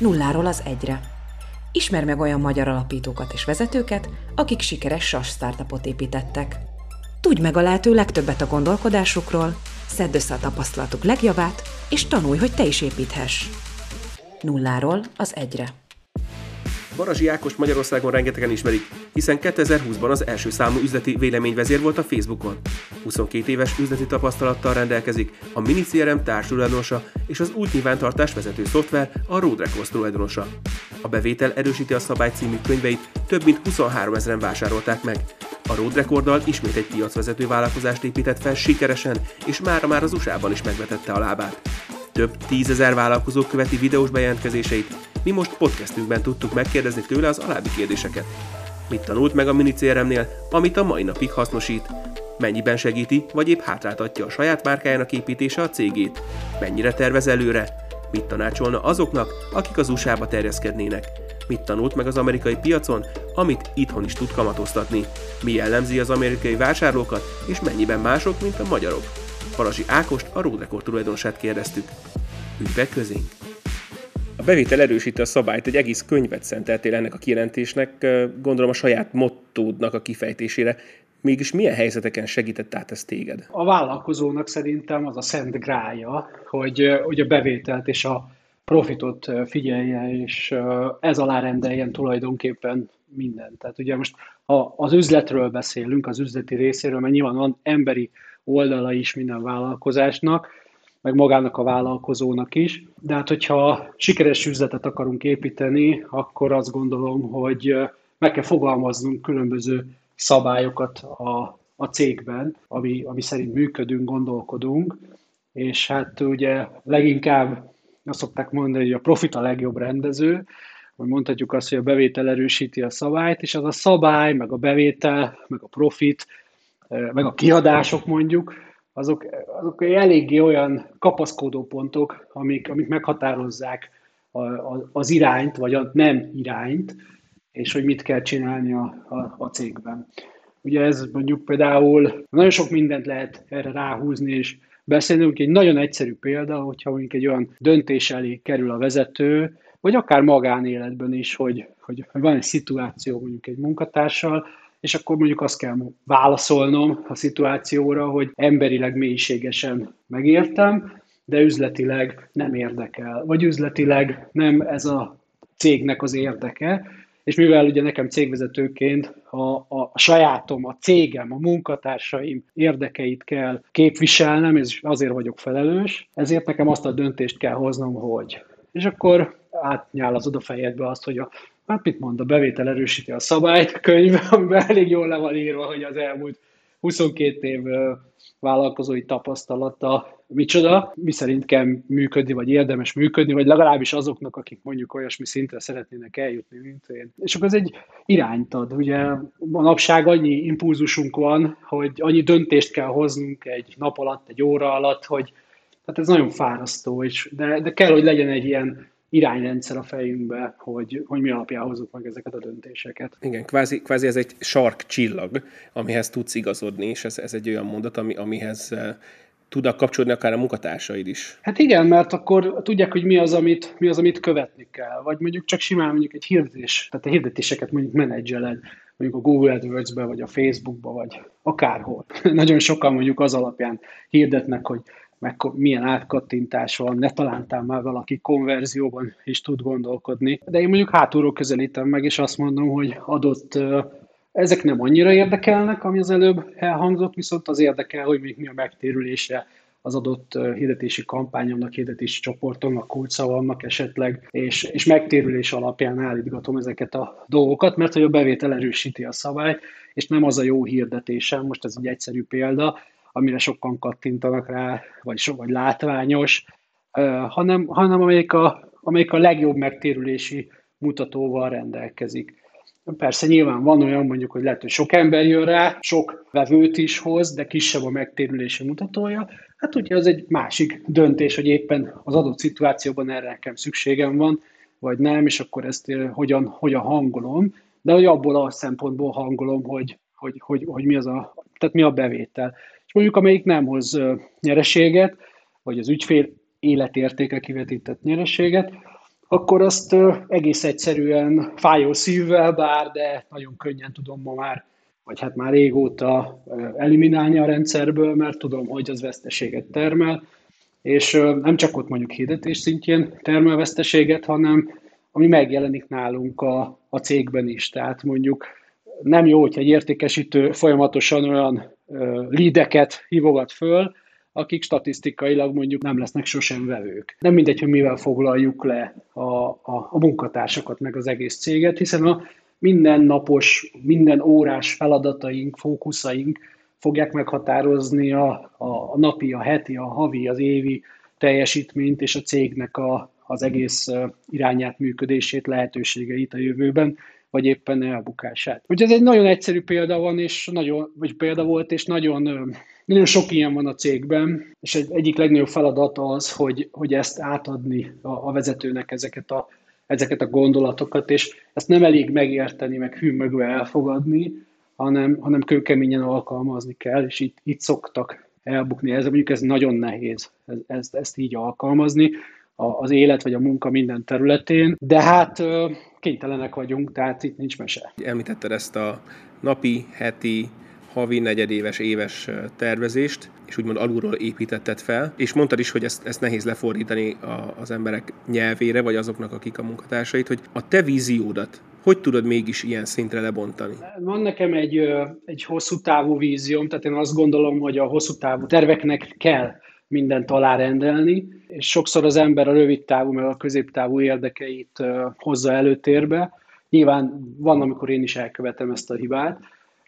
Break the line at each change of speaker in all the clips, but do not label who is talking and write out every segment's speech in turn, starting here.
nulláról az egyre. Ismer meg olyan magyar alapítókat és vezetőket, akik sikeres SAS startupot építettek. Tudj meg a lehető legtöbbet a gondolkodásukról, szedd össze a tapasztalatuk legjavát, és tanulj, hogy te is építhess. Nulláról az egyre.
Barazsi Ákos Magyarországon rengetegen ismerik, hiszen 2020-ban az első számú üzleti véleményvezér volt a Facebookon. 22 éves üzleti tapasztalattal rendelkezik, a Mini CRM társulajdonosa és az új nyilvántartás vezető szoftver a Road Records tulajdonosa. A bevétel erősíti a szabály című könyveit több mint 23 ezeren vásárolták meg. A Road Recorddal ismét egy piacvezető vállalkozást épített fel sikeresen, és mára már az USA-ban is megvetette a lábát. Több tízezer vállalkozó követi videós bejelentkezéseit, mi most podcastünkben tudtuk megkérdezni tőle az alábbi kérdéseket. Mit tanult meg a mini amit a mai napig hasznosít? Mennyiben segíti, vagy épp hátráltatja a saját márkájának építése a cégét? Mennyire tervez előre? Mit tanácsolna azoknak, akik az USA-ba terjeszkednének? Mit tanult meg az amerikai piacon, amit itthon is tud kamatoztatni? Mi jellemzi az amerikai vásárlókat, és mennyiben mások, mint a magyarok? Palasi Ákost, a Road Record tulajdonosát kérdeztük. Be közénk! A bevétel erősíti a szabályt, egy egész könyvet szenteltél ennek a kijelentésnek, gondolom a saját mottódnak a kifejtésére. Mégis milyen helyzeteken segített át ez téged?
A vállalkozónak szerintem az a szent grája, hogy, hogy a bevételt és a profitot figyelje, és ez alá rendeljen tulajdonképpen mindent. Tehát ugye most ha az üzletről beszélünk, az üzleti részéről, mert nyilván van emberi oldala is minden vállalkozásnak, meg magának a vállalkozónak is. De hát, hogyha sikeres üzletet akarunk építeni, akkor azt gondolom, hogy meg kell fogalmaznunk különböző szabályokat a, a cégben, ami, ami szerint működünk, gondolkodunk, és hát ugye leginkább azt szokták mondani, hogy a profit a legjobb rendező, vagy mondhatjuk azt, hogy a bevétel erősíti a szabályt, és az a szabály, meg a bevétel, meg a profit, meg a kiadások mondjuk, azok, azok eléggé olyan kapaszkodó pontok, amik, amik meghatározzák a, a, az irányt, vagy a nem irányt, és hogy mit kell csinálni a, a, a cégben. Ugye ez mondjuk például nagyon sok mindent lehet erre ráhúzni, és beszélünk egy nagyon egyszerű példa, hogyha mondjuk egy olyan döntés elé kerül a vezető, vagy akár magánéletben is, hogy, hogy van egy szituáció mondjuk egy munkatársal, és akkor mondjuk azt kell válaszolnom a szituációra, hogy emberileg mélységesen megértem, de üzletileg nem érdekel, vagy üzletileg nem ez a cégnek az érdeke, és mivel ugye nekem cégvezetőként a, a, sajátom, a cégem, a munkatársaim érdekeit kell képviselnem, és azért vagyok felelős, ezért nekem azt a döntést kell hoznom, hogy. És akkor átnyálazod a fejedbe azt, hogy a hát mit mond, a bevétel erősíti a szabályt könyv, amiben elég jól le van írva, hogy az elmúlt 22 év vállalkozói tapasztalata micsoda, mi szerint kell működni, vagy érdemes működni, vagy legalábbis azoknak, akik mondjuk olyasmi szintre szeretnének eljutni, mint én. És akkor ez egy irányt ad. Ugye manapság annyi impulzusunk van, hogy annyi döntést kell hoznunk egy nap alatt, egy óra alatt, hogy hát ez nagyon fárasztó, és de, de kell, hogy legyen egy ilyen irányrendszer a fejünkbe, hogy, hogy mi alapján hozzuk meg ezeket a döntéseket.
Igen, kvázi, kvázi ez egy sark csillag, amihez tudsz igazodni, és ez, ez egy olyan mondat, ami, amihez uh, tudnak kapcsolódni akár a munkatársaid is.
Hát igen, mert akkor tudják, hogy mi az, amit, mi az, amit követni kell. Vagy mondjuk csak simán mondjuk egy hirdetés, tehát a hirdetéseket mondjuk menedzseled, mondjuk a Google AdWords-be, vagy a Facebookba, vagy akárhol. Nagyon sokan mondjuk az alapján hirdetnek, hogy meg milyen átkattintás ne talántál már valaki konverzióban is tud gondolkodni. De én mondjuk hátulról közelítem meg, és azt mondom, hogy adott ezek nem annyira érdekelnek, ami az előbb elhangzott, viszont az érdekel, hogy még mi a megtérülése az adott hirdetési kampányomnak, hirdetési csoportomnak, kulcsszavamnak esetleg, és, és megtérülés alapján állítgatom ezeket a dolgokat, mert hogy a bevétel erősíti a szabályt, és nem az a jó hirdetésem, most ez egy egyszerű példa, amire sokan kattintanak rá, vagy, so, vagy látványos, hanem, hanem amelyik, a, amelyik a legjobb megtérülési mutatóval rendelkezik. Persze nyilván van olyan mondjuk, hogy lehet, hogy sok ember jön rá, sok vevőt is hoz, de kisebb a megtérülési mutatója. Hát ugye az egy másik döntés, hogy éppen az adott szituációban erre nekem szükségem van, vagy nem, és akkor ezt hogyan, hogyan hangolom, de hogy abból a szempontból hangolom, hogy, hogy, hogy, hogy mi, az a, tehát mi a bevétel és mondjuk amelyik nem hoz nyereséget, vagy az ügyfél életértéke kivetített nyereséget, akkor azt egész egyszerűen fájó szívvel, bár, de nagyon könnyen tudom ma már, vagy hát már régóta eliminálni a rendszerből, mert tudom, hogy az veszteséget termel, és nem csak ott mondjuk hirdetés szintjén termel veszteséget, hanem ami megjelenik nálunk a, a cégben is. Tehát mondjuk nem jó, hogyha egy értékesítő folyamatosan olyan lídeket hívogat föl, akik statisztikailag mondjuk nem lesznek sosem vevők. Nem mindegy, hogy mivel foglaljuk le a, a, a munkatársakat, meg az egész céget, hiszen a mindennapos, minden órás feladataink, fókuszaink fogják meghatározni a, a, a napi, a heti, a havi, az évi teljesítményt és a cégnek a, az egész irányát, működését, lehetőségeit a jövőben, vagy éppen elbukását. Úgyhogy ez egy nagyon egyszerű példa van, és nagyon, vagy példa volt, és nagyon, nagyon sok ilyen van a cégben, és egy, egyik legnagyobb feladat az, hogy, hogy ezt átadni a, a vezetőnek ezeket a, ezeket a gondolatokat, és ezt nem elég megérteni, meg hűmögve elfogadni, hanem, hanem kőkeményen alkalmazni kell, és itt, itt szoktak elbukni. Ez mondjuk ez nagyon nehéz, ez, ezt, ezt így alkalmazni az élet vagy a munka minden területén, de hát kénytelenek vagyunk, tehát itt nincs mese.
Említetted ezt a napi, heti, havi, negyedéves, éves tervezést, és úgymond alulról építetted fel, és mondtad is, hogy ezt, ezt nehéz lefordítani a, az emberek nyelvére, vagy azoknak, akik a munkatársait, hogy a te víziódat hogy tudod mégis ilyen szintre lebontani?
Van nekem egy, egy hosszú távú vízióm, tehát én azt gondolom, hogy a hosszú távú terveknek kell mindent alárendelni, és sokszor az ember a rövid távú, meg a középtávú érdekeit hozza előtérbe. Nyilván van, amikor én is elkövetem ezt a hibát,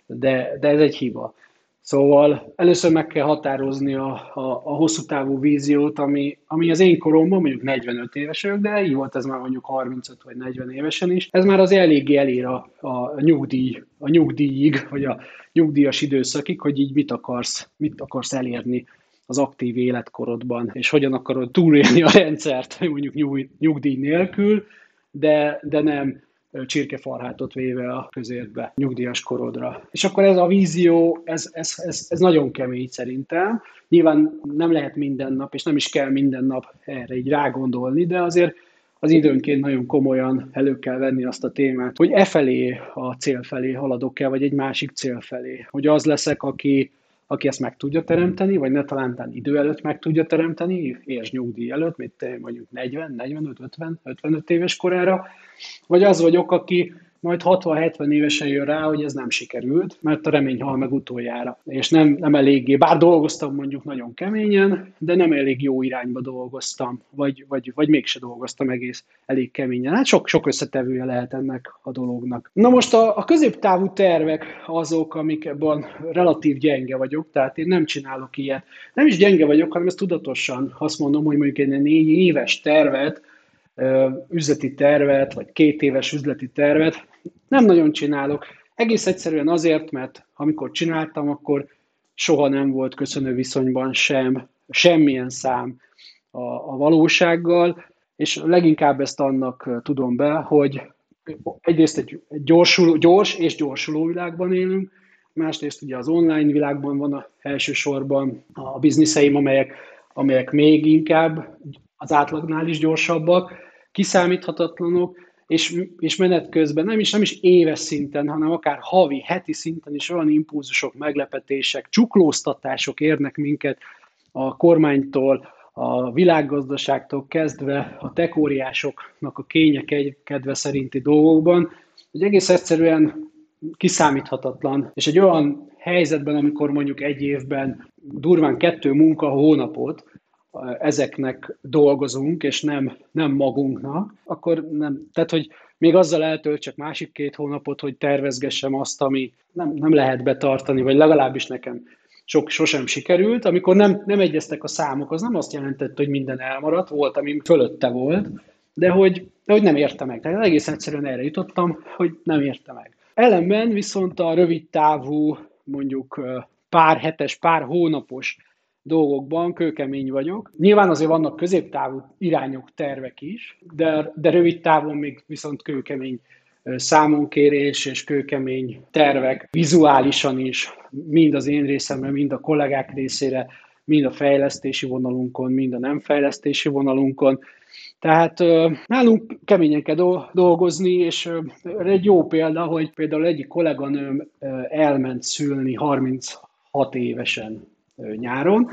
de, de ez egy hiba. Szóval először meg kell határozni a, a, a hosszú távú víziót, ami, ami az én koromban, mondjuk 45 éves vagyok, de így volt ez már mondjuk 35 vagy 40 évesen is. Ez már az eléggé elér a, a nyugdíj, a nyugdíjig, vagy a nyugdíjas időszakig, hogy így mit akarsz, mit akarsz elérni az aktív életkorodban, és hogyan akarod túlélni a rendszert, mondjuk nyugdíj nélkül, de, de nem csirkefarhátot véve a közértbe, nyugdíjas korodra. És akkor ez a vízió, ez, ez, ez, ez nagyon kemény szerintem. Nyilván nem lehet minden nap, és nem is kell minden nap erre így rágondolni, de azért az időnként nagyon komolyan elő kell venni azt a témát, hogy e felé a cél felé haladok-e, vagy egy másik cél felé. Hogy az leszek, aki aki ezt meg tudja teremteni, vagy ne talán idő előtt meg tudja teremteni, és nyugdíj előtt, mint mondjuk 40, 45, 50, 55 éves korára, vagy az vagyok, aki majd 60-70 évesen jön rá, hogy ez nem sikerült, mert a remény hal meg utoljára. És nem, nem eléggé, bár dolgoztam mondjuk nagyon keményen, de nem elég jó irányba dolgoztam, vagy, vagy, vagy mégse dolgoztam egész elég keményen. Hát sok, sok összetevője lehet ennek a dolognak. Na most a, a középtávú tervek azok, amik ebben relatív gyenge vagyok, tehát én nem csinálok ilyet. Nem is gyenge vagyok, hanem ezt tudatosan azt mondom, hogy mondjuk egy négy éves tervet, üzleti tervet, vagy két éves üzleti tervet nem nagyon csinálok. Egész egyszerűen azért, mert amikor csináltam, akkor soha nem volt köszönő viszonyban sem, semmilyen szám a, a valósággal, és leginkább ezt annak tudom be, hogy egyrészt egy gyorsuló, gyors és gyorsuló világban élünk, másrészt ugye az online világban van a elsősorban a bizniszeim, amelyek, amelyek még inkább az átlagnál is gyorsabbak, kiszámíthatatlanok, és, és menet közben nem is, nem is éves szinten, hanem akár havi, heti szinten is olyan impulzusok, meglepetések, csuklóztatások érnek minket a kormánytól, a világgazdaságtól kezdve a tekóriásoknak a kények kedve szerinti dolgokban, hogy egész egyszerűen kiszámíthatatlan, és egy olyan helyzetben, amikor mondjuk egy évben durván kettő munka hónapot, ezeknek dolgozunk, és nem, nem magunknak, akkor nem, tehát, hogy még azzal eltöltsek másik két hónapot, hogy tervezgessem azt, ami nem, nem lehet betartani, vagy legalábbis nekem sok, sosem sikerült. Amikor nem, nem egyeztek a számok, az nem azt jelentette, hogy minden elmaradt, volt, ami fölötte volt, de hogy, de hogy nem érte meg. Tehát egész egyszerűen erre jutottam, hogy nem érte meg. Ellenben viszont a rövid távú, mondjuk pár hetes, pár hónapos dolgokban kőkemény vagyok. Nyilván azért vannak középtávú irányok, tervek is, de, de rövid távon még viszont kőkemény számonkérés és kőkemény tervek vizuálisan is, mind az én részemre, mind a kollégák részére, mind a fejlesztési vonalunkon, mind a nem fejlesztési vonalunkon. Tehát nálunk keményen kell dolgozni, és egy jó példa, hogy például egyik kolléganőm elment szülni 36 évesen nyáron,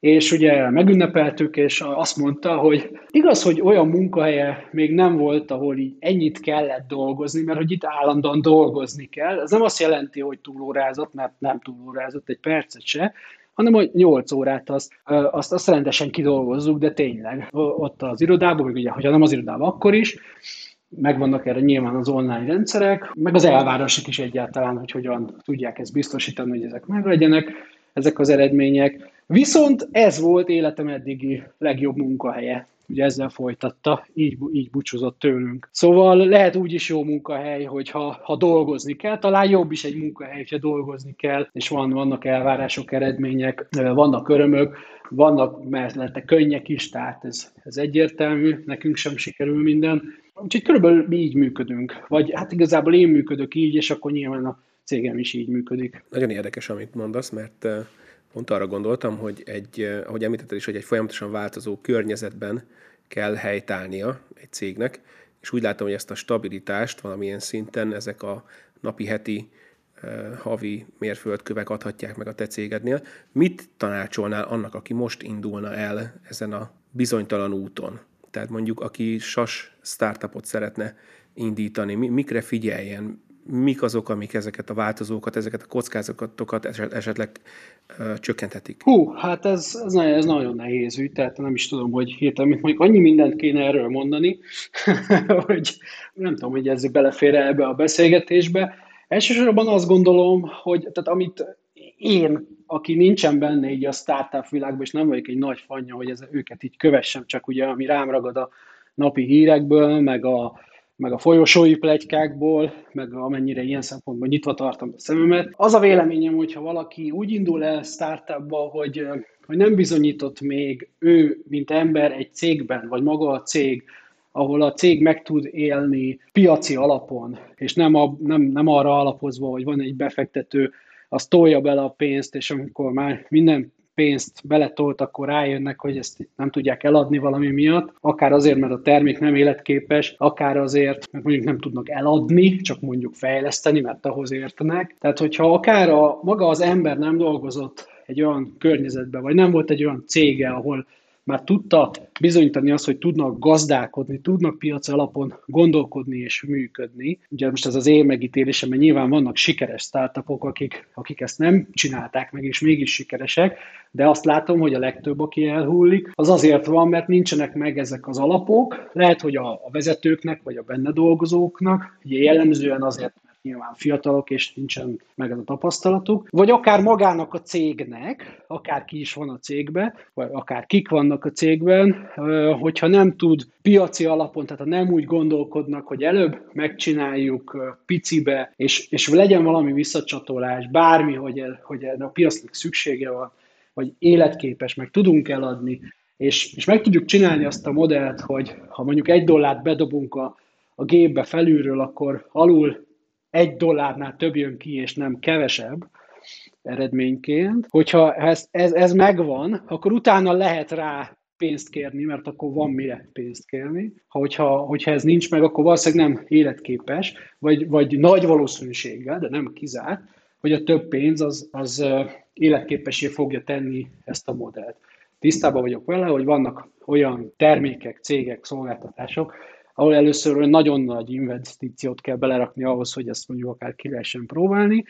és ugye megünnepeltük, és azt mondta, hogy igaz, hogy olyan munkahelye még nem volt, ahol így ennyit kellett dolgozni, mert hogy itt állandóan dolgozni kell. Ez nem azt jelenti, hogy túlórázott, mert nem túlórázott egy percet se, hanem hogy 8 órát azt, azt, azt rendesen kidolgozzuk, de tényleg. Ott az irodában, vagy ugye, hogyha nem az irodában, akkor is, megvannak erre nyilván az online rendszerek, meg az elvárások is egyáltalán, hogy hogyan tudják ezt biztosítani, hogy ezek meglegyenek, ezek az eredmények. Viszont ez volt életem eddigi legjobb munkahelye. Ugye ezzel folytatta, így, így búcsúzott tőlünk. Szóval lehet úgy is jó munkahely, hogyha ha dolgozni kell, talán jobb is egy munkahely, hogyha dolgozni kell, és van, vannak elvárások, eredmények, vannak örömök, vannak mellette könnyek is, tehát ez, ez egyértelmű, nekünk sem sikerül minden. Úgyhogy körülbelül mi így működünk. Vagy hát igazából én működök így, és akkor nyilván a cégem is így működik.
Nagyon érdekes, amit mondasz, mert pont arra gondoltam, hogy egy, ahogy említetted is, hogy egy folyamatosan változó környezetben kell helytállnia egy cégnek, és úgy látom, hogy ezt a stabilitást valamilyen szinten ezek a napi, heti, havi mérföldkövek adhatják meg a te cégednél. Mit tanácsolnál annak, aki most indulna el ezen a bizonytalan úton? Tehát mondjuk, aki SAS startupot szeretne indítani, mikre figyeljen, mik azok, amik ezeket a változókat, ezeket a kockázatokat esetleg uh, csökkenthetik?
Hú, hát ez, ez, nagyon, ez nagyon nehéz ügy, tehát nem is tudom, hogy hirtelen, mint mondjuk annyi mindent kéne erről mondani, hogy nem tudom, hogy ez belefér ebbe a beszélgetésbe. Elsősorban azt gondolom, hogy tehát amit én, aki nincsen benne így a startup világban, és nem vagyok egy nagy fanya, hogy ez, őket így kövessem, csak ugye ami rám ragad a napi hírekből, meg a, meg a folyosói plegykákból, meg amennyire ilyen szempontból nyitva tartom a szememet. Az a véleményem, hogyha valaki úgy indul el startupba, hogy, hogy nem bizonyított még ő, mint ember egy cégben, vagy maga a cég, ahol a cég meg tud élni piaci alapon, és nem, a, nem, nem arra alapozva, hogy van egy befektető, az tolja bele a pénzt, és amikor már minden pénzt beletolt, akkor rájönnek, hogy ezt nem tudják eladni valami miatt, akár azért, mert a termék nem életképes, akár azért, mert mondjuk nem tudnak eladni, csak mondjuk fejleszteni, mert ahhoz értenek. Tehát, hogyha akár a, maga az ember nem dolgozott egy olyan környezetben, vagy nem volt egy olyan cége, ahol már tudta bizonyítani azt, hogy tudnak gazdálkodni, tudnak piac alapon gondolkodni és működni. Ugye most ez az én megítélésem, mert nyilván vannak sikeres startupok, akik, akik ezt nem csinálták meg, és mégis sikeresek, de azt látom, hogy a legtöbb, aki elhullik, az azért van, mert nincsenek meg ezek az alapok. Lehet, hogy a, a vezetőknek, vagy a benne dolgozóknak, ugye jellemzően azért, nyilván fiatalok, és nincsen meg ez a tapasztalatuk, vagy akár magának a cégnek, akár ki is van a cégbe, vagy akár kik vannak a cégben, hogyha nem tud piaci alapon, tehát ha nem úgy gondolkodnak, hogy előbb megcsináljuk picibe, és, és legyen valami visszacsatolás, bármi, hogy, hogy a piacnak szüksége van, vagy életképes, meg tudunk eladni, és, és meg tudjuk csinálni azt a modellt, hogy ha mondjuk egy dollárt bedobunk a, a gépbe felülről, akkor alul egy dollárnál több jön ki, és nem kevesebb eredményként. Hogyha ez, ez, ez megvan, akkor utána lehet rá pénzt kérni, mert akkor van mire pénzt kérni. Ha, hogyha, hogyha ez nincs meg, akkor valószínűleg nem életképes, vagy, vagy nagy valószínűséggel, de nem kizárt, hogy a több pénz az, az életképessé fogja tenni ezt a modellt. Tisztában vagyok vele, hogy vannak olyan termékek, cégek, szolgáltatások, ahol először nagyon nagy investíciót kell belerakni ahhoz, hogy ezt mondjuk akár ki lehessen próbálni,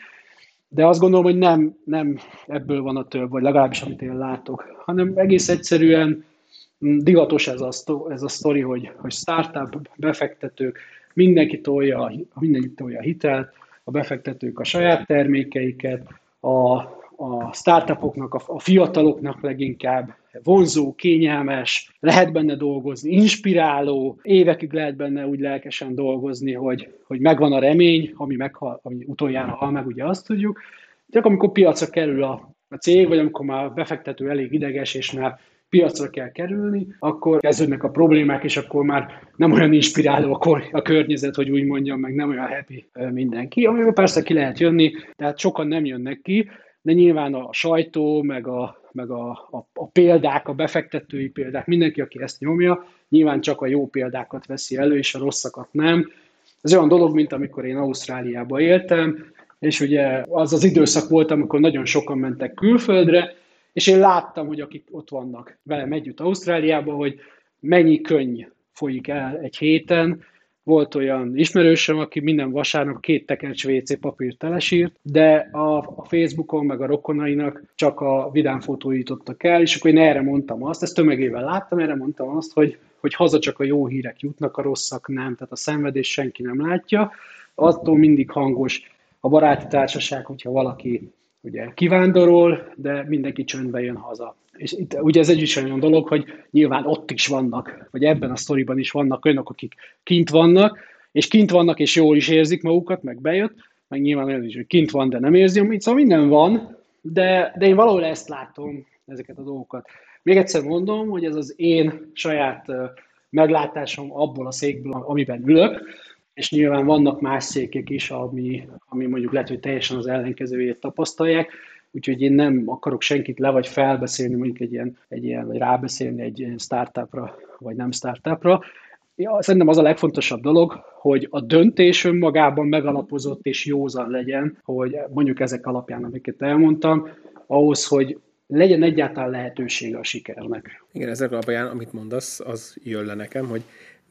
de azt gondolom, hogy nem, nem ebből van a több, vagy legalábbis amit én látok, hanem egész egyszerűen divatos ez a, ez a sztori, hogy, hogy startup, befektetők, mindenki tolja, mindenki tolja a hitelt, a befektetők a saját termékeiket, a, a startupoknak, a, a fiataloknak leginkább vonzó, kényelmes, lehet benne dolgozni, inspiráló, évekig lehet benne úgy lelkesen dolgozni, hogy, hogy megvan a remény, ami, meghal, ami utoljára hal meg, ugye azt tudjuk. Csak amikor piacra kerül a, a cég, vagy amikor már befektető elég ideges, és már piacra kell kerülni, akkor kezdődnek a problémák, és akkor már nem olyan inspiráló a, a környezet, hogy úgy mondjam, meg nem olyan happy mindenki, amivel persze ki lehet jönni, tehát sokan nem jönnek ki, de nyilván a sajtó, meg a, meg a, a, a példák, a befektetői példák, mindenki, aki ezt nyomja, nyilván csak a jó példákat veszi elő, és a rosszakat nem. Ez olyan dolog, mint amikor én Ausztráliában éltem, és ugye az az időszak volt, amikor nagyon sokan mentek külföldre, és én láttam, hogy akik ott vannak velem együtt Ausztráliában, hogy mennyi könny folyik el egy héten, volt olyan ismerősöm, aki minden vasárnap két tekercs WC papírt telesírt, de a, Facebookon meg a rokonainak csak a vidám fotói jutottak el, és akkor én erre mondtam azt, ezt tömegével láttam, erre mondtam azt, hogy, hogy haza csak a jó hírek jutnak, a rosszak nem, tehát a szenvedés senki nem látja, attól mindig hangos a baráti társaság, hogyha valaki ugye kivándorol, de mindenki csöndbe jön haza. És itt ugye ez egy is olyan dolog, hogy nyilván ott is vannak, vagy ebben a sztoriban is vannak olyanok, akik kint vannak, és kint vannak, és jól is érzik magukat, meg bejött, meg nyilván olyan is, hogy kint van, de nem érzi, amit szóval minden van, de, de én valahol ezt látom, ezeket a dolgokat. Még egyszer mondom, hogy ez az én saját meglátásom abból a székből, amiben ülök, és nyilván vannak más székek is, ami, ami mondjuk lehet, hogy teljesen az ellenkezőjét tapasztalják, úgyhogy én nem akarok senkit le vagy felbeszélni, mondjuk egy ilyen, egy ilyen vagy rábeszélni egy startupra, vagy nem startupra. Ja, szerintem az a legfontosabb dolog, hogy a döntés önmagában megalapozott és józan legyen, hogy mondjuk ezek alapján, amiket elmondtam, ahhoz, hogy legyen egyáltalán lehetősége a sikernek.
Igen, ezek alapján, amit mondasz, az jön le nekem, hogy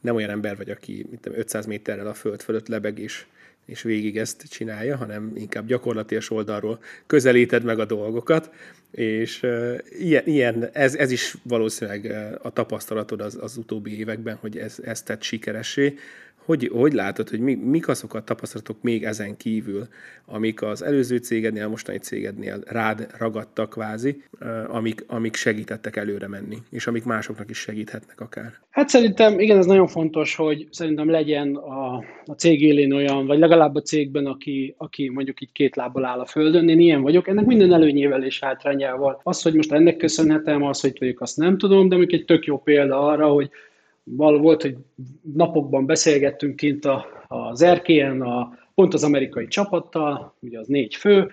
nem olyan ember vagy, aki mint 500 méterrel a föld fölött lebeg és, és végig ezt csinálja, hanem inkább gyakorlatilag oldalról közelíted meg a dolgokat, és uh, ilyen, ilyen ez, ez is valószínűleg a tapasztalatod az, az utóbbi években, hogy ez, ez tett sikeressé, hogy, hogy látod, hogy mi, mik azok a tapasztalatok még ezen kívül, amik az előző cégednél, a mostani cégednél rád ragadtak kvázi, amik, amik segítettek előre menni, és amik másoknak is segíthetnek akár?
Hát szerintem, igen, ez nagyon fontos, hogy szerintem legyen a, a cég élén olyan, vagy legalább a cégben, aki, aki mondjuk így két lábbal áll a földön, én ilyen vagyok, ennek minden előnyével és hátrányával. Az, hogy most ennek köszönhetem, az, hogy vagyok, azt nem tudom, de mondjuk egy tök jó példa arra, hogy val volt, hogy napokban beszélgettünk kint a, az erkélyen, a, pont az amerikai csapattal, ugye az négy fő,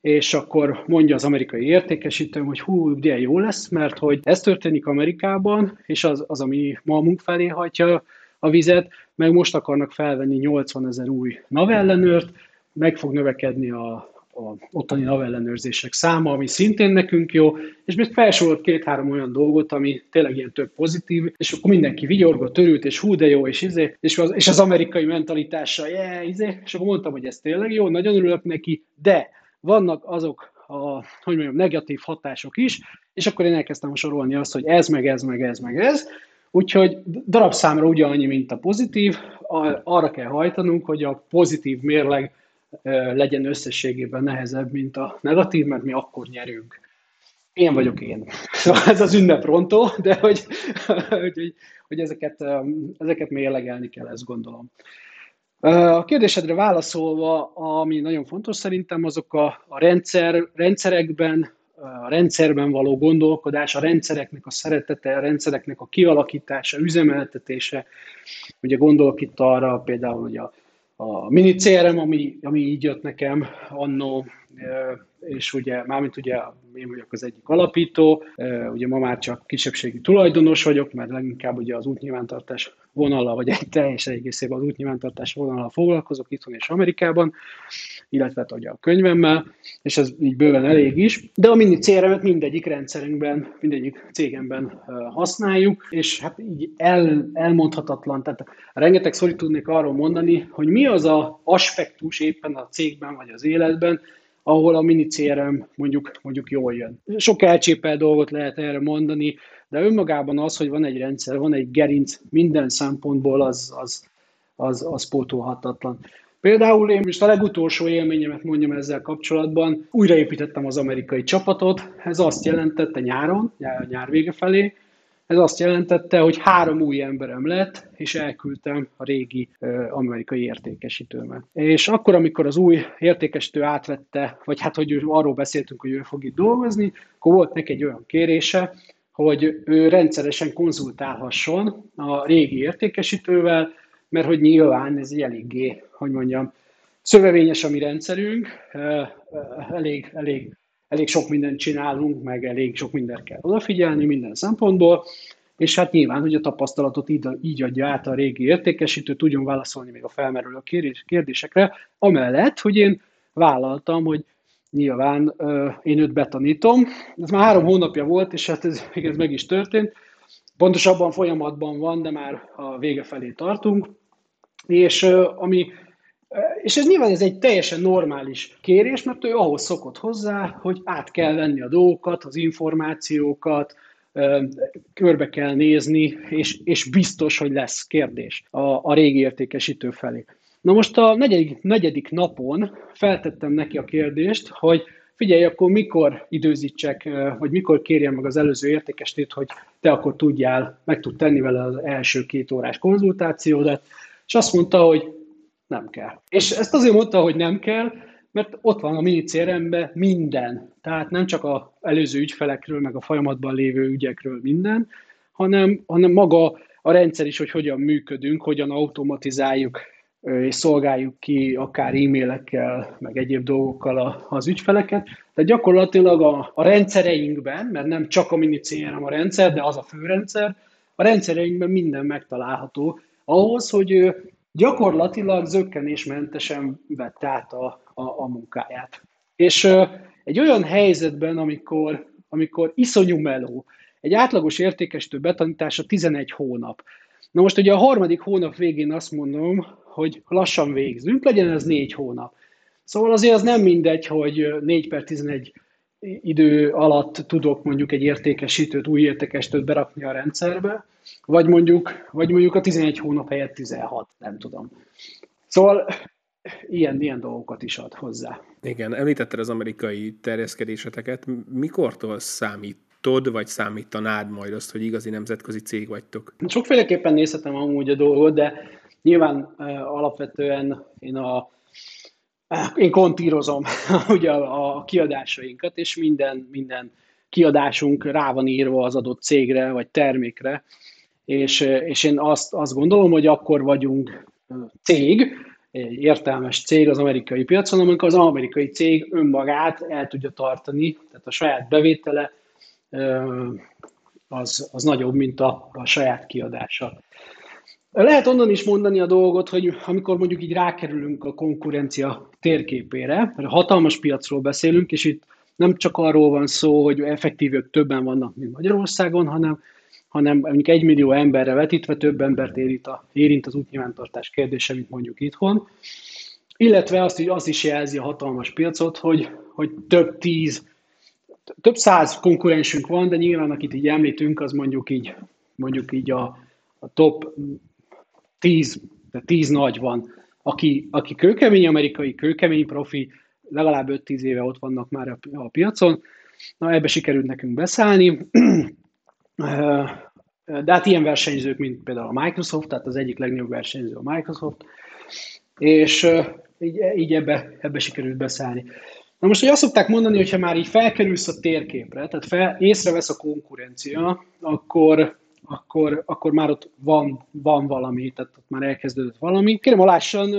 és akkor mondja az amerikai értékesítőm, hogy hú, de jó lesz, mert hogy ez történik Amerikában, és az, az ami malmunk felé hajtja a vizet, meg most akarnak felvenni 80 ezer új navellenőrt, meg fog növekedni a, a ottani navellenőrzések száma, ami szintén nekünk jó, és még felsorolt két-három olyan dolgot, ami tényleg ilyen több pozitív, és akkor mindenki vigyorgott, örült, és hú, de jó, és izé, és az, és az amerikai mentalitással, yeah, izé, és akkor mondtam, hogy ez tényleg jó, nagyon örülök neki, de vannak azok a, hogy mondjam, negatív hatások is, és akkor én elkezdtem sorolni azt, hogy ez, meg ez, meg ez, meg ez, Úgyhogy darabszámra ugyanannyi, mint a pozitív, arra kell hajtanunk, hogy a pozitív mérleg legyen összességében nehezebb, mint a negatív, mert mi akkor nyerünk. Én vagyok én. Szóval ez az ünnep rontó, de hogy, hogy, hogy ezeket, ezeket mérlegelni kell, ezt gondolom. A kérdésedre válaszolva, ami nagyon fontos szerintem, azok a, a rendszer, rendszerekben, a rendszerben való gondolkodás, a rendszereknek a szeretete, a rendszereknek a kialakítása, üzemeltetése. Ugye gondolok itt arra például, hogy a a mini CRM, ami, ami így jött nekem annó, és ugye, mármint ugye én vagyok az egyik alapító, ugye ma már csak kisebbségi tulajdonos vagyok, mert leginkább ugye az útnyilvántartás vonallal, vagy egy teljes egészében az útnyilvántartás vonallal foglalkozok itthon és Amerikában, illetve hát ugye a könyvemmel, és ez így bőven elég is. De a mini CRM-et mindegyik rendszerünkben, mindegyik cégemben használjuk, és hát így el, elmondhatatlan, tehát rengeteg szórit tudnék arról mondani, hogy mi az a aspektus éppen a cégben vagy az életben, ahol a mini CRM mondjuk, mondjuk jól jön. Sok elcsépel dolgot lehet erre mondani, de önmagában az, hogy van egy rendszer, van egy gerinc, minden szempontból az, az, az, az pótolhatatlan. Például én most a legutolsó élményemet mondjam ezzel kapcsolatban, újraépítettem az amerikai csapatot, ez azt jelentette nyáron, nyár vége felé, ez azt jelentette, hogy három új emberem lett, és elküldtem a régi amerikai értékesítőmet. És akkor, amikor az új értékesítő átvette, vagy hát, hogy arról beszéltünk, hogy ő fog itt dolgozni, akkor volt neki egy olyan kérése, hogy ő rendszeresen konzultálhasson a régi értékesítővel, mert hogy nyilván ez egy eléggé, hogy mondjam, szövevényes a mi rendszerünk, elég, elég elég sok mindent csinálunk, meg elég sok mindent kell odafigyelni minden szempontból, és hát nyilván, hogy a tapasztalatot így, így adja át a régi értékesítő, tudjon válaszolni még a felmerülő kérdésekre, amellett, hogy én vállaltam, hogy nyilván én őt betanítom. Ez már három hónapja volt, és hát ez, ez meg is történt. Pontosabban folyamatban van, de már a vége felé tartunk. És ami és ez nyilván ez egy teljesen normális kérés, mert ő ahhoz szokott hozzá, hogy át kell venni a dolgokat, az információkat, körbe kell nézni, és, és biztos, hogy lesz kérdés a, a régi értékesítő felé. Na most a negyedik, negyedik napon feltettem neki a kérdést, hogy figyelj, akkor mikor időzítsek, vagy mikor kérjem meg az előző értékestét, hogy te akkor tudjál, meg tud tenni vele az első két órás konzultációdat, és azt mondta, hogy nem kell. És ezt azért mondta, hogy nem kell, mert ott van a mini crm minden. Tehát nem csak az előző ügyfelekről, meg a folyamatban lévő ügyekről minden, hanem, hanem maga a rendszer is, hogy hogyan működünk, hogyan automatizáljuk és szolgáljuk ki akár e-mailekkel, meg egyéb dolgokkal az ügyfeleket. Tehát gyakorlatilag a, a rendszereinkben, mert nem csak a mini CRM a rendszer, de az a főrendszer, a rendszereinkben minden megtalálható ahhoz, hogy gyakorlatilag zöggenésmentesen vett át a, a, a munkáját. És egy olyan helyzetben, amikor, amikor iszonyú meló, egy átlagos értékesítő betanítása 11 hónap. Na most ugye a harmadik hónap végén azt mondom, hogy lassan végzünk, legyen ez négy hónap. Szóval azért az nem mindegy, hogy 4 per 11 idő alatt tudok mondjuk egy értékesítőt, új értékesítőt berakni a rendszerbe, vagy mondjuk, vagy mondjuk a 11 hónap helyett 16, nem tudom. Szóval ilyen, ilyen dolgokat is ad hozzá.
Igen, említetted az amerikai terjeszkedéseteket. Mikortól számítod, vagy számítanád majd azt, hogy igazi nemzetközi cég vagytok?
Sokféleképpen nézhetem amúgy a dolgot, de nyilván uh, alapvetően én a én kontírozom ugye a, a kiadásainkat, és minden, minden kiadásunk rá van írva az adott cégre vagy termékre, és, és én azt, azt gondolom, hogy akkor vagyunk cég, egy értelmes cég az amerikai piacon, amikor az amerikai cég önmagát el tudja tartani, tehát a saját bevétele az, az nagyobb, mint a, a saját kiadása. Lehet onnan is mondani a dolgot, hogy amikor mondjuk így rákerülünk a konkurencia térképére, mert hatalmas piacról beszélünk, és itt nem csak arról van szó, hogy effektívök többen vannak, mint Magyarországon, hanem hanem mondjuk egy millió emberre vetítve több embert érint, a, érint az útnyilvántartás kérdése, mint mondjuk itthon. Illetve azt, hogy az is jelzi a hatalmas piacot, hogy, hogy több tíz, több száz konkurensünk van, de nyilván akit így említünk, az mondjuk így, mondjuk így a, a top tíz, de tíz nagy van, aki, aki kőkemény amerikai, kőkemény profi, legalább 5-10 éve ott vannak már a, a piacon. Na, ebbe sikerült nekünk beszállni. De hát ilyen versenyzők, mint például a Microsoft, tehát az egyik legnagyobb versenyző a Microsoft, és így, így ebbe, ebbe sikerült beszállni. Na most, hogy azt szokták mondani, hogyha már így felkerülsz a térképre, tehát fel, észrevesz a konkurencia, akkor, akkor, akkor már ott van, van valami, tehát ott már elkezdődött valami. Kérem, alássan,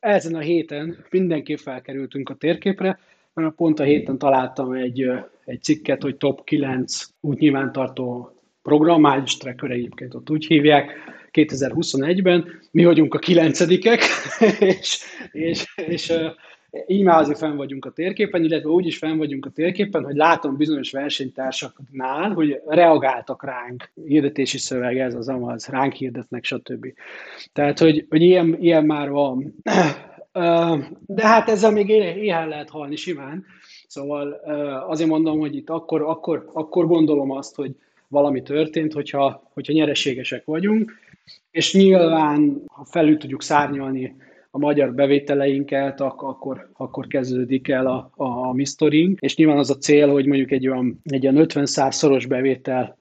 ezen a héten mindenképp felkerültünk a térképre, mert pont a héten találtam egy, egy cikket, hogy top 9 úgy nyilvántartó program, Miles Tracker egyébként ott úgy hívják, 2021-ben, mi vagyunk a kilencedikek, és, és, és így már azért fenn vagyunk a térképen, illetve úgy is fenn vagyunk a térképen, hogy látom bizonyos versenytársaknál, hogy reagáltak ránk, hirdetési szöveg, ez az amaz, ránk hirdetnek, stb. Tehát, hogy, hogy ilyen, ilyen már van. De hát ezzel még éhen lehet halni simán. Szóval azért mondom, hogy itt akkor, akkor, akkor gondolom azt, hogy valami történt, hogyha, hogyha nyereségesek vagyunk, és nyilván, ha felül tudjuk szárnyalni a magyar bevételeinket, akkor, akkor kezdődik el a, a, a misztorink, és nyilván az a cél, hogy mondjuk egy olyan, egy olyan 50 szoros bevétel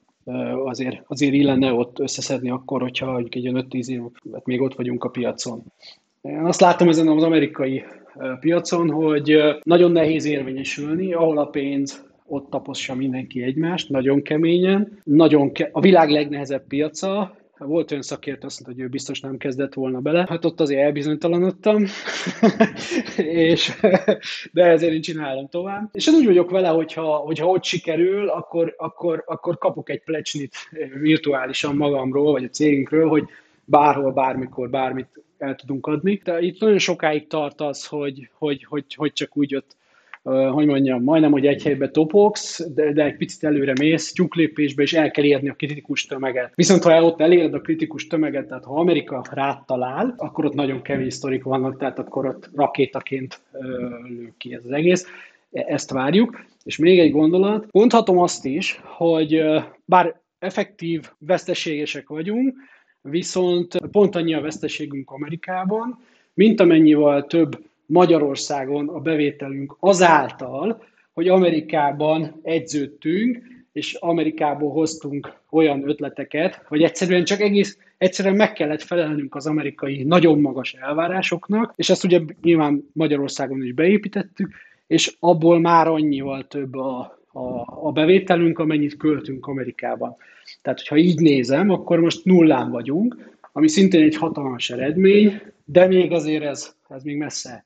azért, azért illene ott összeszedni akkor, hogyha mondjuk egy olyan 5-10 évet még ott vagyunk a piacon. Én azt látom ezen az amerikai piacon, hogy nagyon nehéz érvényesülni, ahol a pénz ott tapossa mindenki egymást, nagyon keményen. Nagyon ke- a világ legnehezebb piaca, volt olyan szakértő, azt mondta, hogy ő biztos nem kezdett volna bele. Hát ott azért elbizonytalanodtam, és, de ezért én csinálom tovább. És én úgy vagyok vele, hogyha, hogyha ott sikerül, akkor, akkor, akkor kapok egy plecsnit virtuálisan magamról, vagy a cégünkről, hogy bárhol, bármikor, bármit el tudunk adni. De itt nagyon sokáig tart az, hogy, hogy, hogy, hogy csak úgy ott hogy mondjam, majdnem, hogy egy helybe topogsz, de, de egy picit előre mész, tyúklépésbe, és el kell érni a kritikus tömeget. Viszont ha ott eléred a kritikus tömeget, tehát ha Amerika rád talál, akkor ott nagyon kevés sztorik vannak, tehát akkor ott rakétaként lő ki ez az egész. E, ezt várjuk. És még egy gondolat, mondhatom azt is, hogy bár effektív veszteségesek vagyunk, viszont pont annyi a veszteségünk Amerikában, mint amennyivel több Magyarországon a bevételünk azáltal, hogy Amerikában egyződtünk, és Amerikából hoztunk olyan ötleteket, hogy egyszerűen csak egész, egyszerűen meg kellett felelnünk az amerikai nagyon magas elvárásoknak, és ezt ugye nyilván Magyarországon is beépítettük, és abból már annyival több a, a, a bevételünk, amennyit költünk Amerikában. Tehát, hogyha így nézem, akkor most nullán vagyunk, ami szintén egy hatalmas eredmény, de még azért ez, ez még messze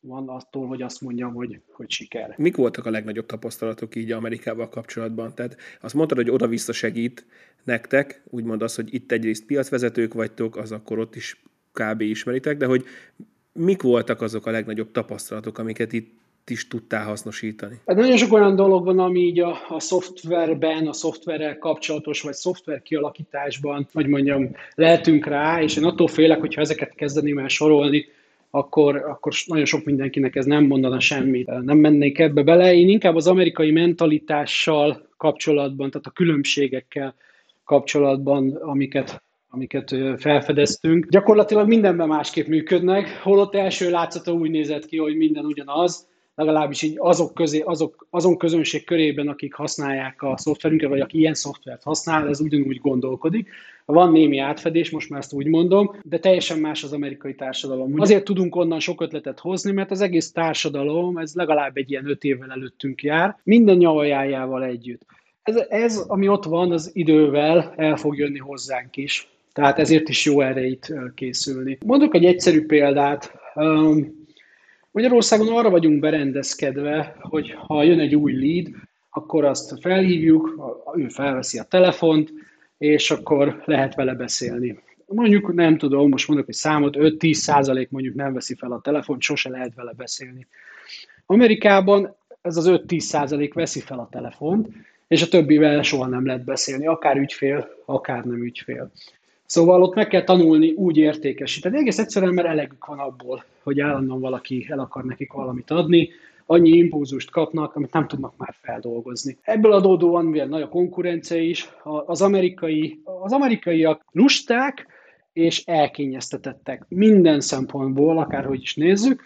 van attól, hogy azt mondjam, hogy, hogy siker.
Mik voltak a legnagyobb tapasztalatok így Amerikával kapcsolatban? Tehát azt mondtad, hogy oda-vissza segít nektek, úgymond az, hogy itt egyrészt piacvezetők vagytok, az akkor ott is kb. ismeritek, de hogy mik voltak azok a legnagyobb tapasztalatok, amiket itt is tudtál hasznosítani?
Hát nagyon sok olyan dolog van, ami így a, a szoftverben, a szoftverrel kapcsolatos, vagy szoftver kialakításban, hogy mondjam, lehetünk rá, és én attól félek, hogyha ezeket kezdeném el sorolni, akkor, akkor nagyon sok mindenkinek ez nem mondana semmit. Nem mennék ebbe bele. Én inkább az amerikai mentalitással kapcsolatban, tehát a különbségekkel kapcsolatban, amiket amiket felfedeztünk. Gyakorlatilag mindenben másképp működnek, holott első látszata úgy nézett ki, hogy minden ugyanaz, legalábbis így azok közé, azok, azon közönség körében, akik használják a szoftverünket, vagy aki ilyen szoftvert használ, ez ugyanúgy gondolkodik. Van némi átfedés, most már ezt úgy mondom, de teljesen más az amerikai társadalom. Azért tudunk onnan sok ötletet hozni, mert az egész társadalom, ez legalább egy ilyen öt évvel előttünk jár, minden nyavajájával együtt. Ez, ez, ami ott van, az idővel el fog jönni hozzánk is. Tehát ezért is jó erre itt készülni. Mondok egy egyszerű példát. Magyarországon arra vagyunk berendezkedve, hogy ha jön egy új lead, akkor azt felhívjuk, ő felveszi a telefont, és akkor lehet vele beszélni. Mondjuk nem tudom, most mondok egy számot, 5-10 százalék mondjuk nem veszi fel a telefont, sose lehet vele beszélni. Amerikában ez az 5-10 százalék veszi fel a telefont, és a többivel soha nem lehet beszélni, akár ügyfél, akár nem ügyfél. Szóval ott meg kell tanulni úgy értékesíteni. Egész egyszerűen, mert elegük van abból, hogy állandóan valaki el akar nekik valamit adni, annyi impulzust kapnak, amit nem tudnak már feldolgozni. Ebből adódóan, mivel nagy a konkurencia is, az, amerikai, az amerikaiak lusták és elkényeztetettek minden szempontból, akárhogy is nézzük,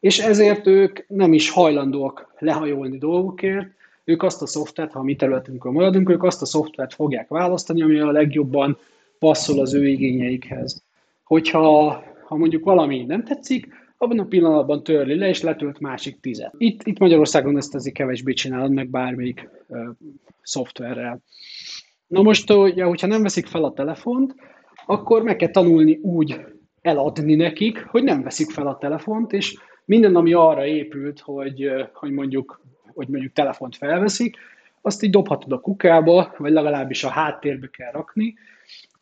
és ezért ők nem is hajlandóak lehajolni dolgokért, ők azt a szoftvert, ha a mi területünkön maradunk, ők azt a szoftvert fogják választani, ami a legjobban passzol az ő igényeikhez. Hogyha ha mondjuk valami nem tetszik, abban a pillanatban törli le, és letölt másik tizet. Itt, itt Magyarországon ezt azért kevésbé csinálod meg bármelyik uh, szoftverrel. Na most, ugye, hogyha nem veszik fel a telefont, akkor meg kell tanulni úgy eladni nekik, hogy nem veszik fel a telefont, és minden, ami arra épült, hogy, hogy mondjuk hogy mondjuk telefont felveszik, azt így dobhatod a kukába, vagy legalábbis a háttérbe kell rakni,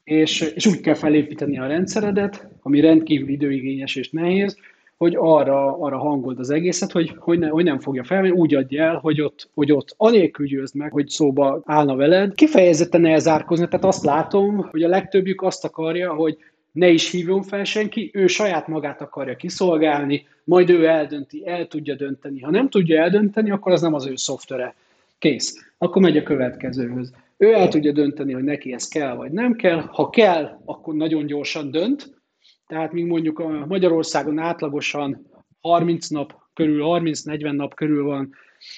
és, és úgy kell felépíteni a rendszeredet, ami rendkívül időigényes és nehéz, hogy arra, arra hangold az egészet, hogy, hogy, ne, hogy nem fogja fel, úgy adja el, hogy ott, hogy ott anélkül győzd meg, hogy szóba állna veled. Kifejezetten elzárkozni, tehát azt látom, hogy a legtöbbjük azt akarja, hogy ne is hívjon fel senki, ő saját magát akarja kiszolgálni, majd ő eldönti, el tudja dönteni. Ha nem tudja eldönteni, akkor az nem az ő szoftvere. Kész. Akkor megy a következőhöz. Ő el tudja dönteni, hogy neki ez kell vagy nem kell. Ha kell, akkor nagyon gyorsan dönt. Tehát még mondjuk a Magyarországon átlagosan 30 nap körül, 30-40 nap körül van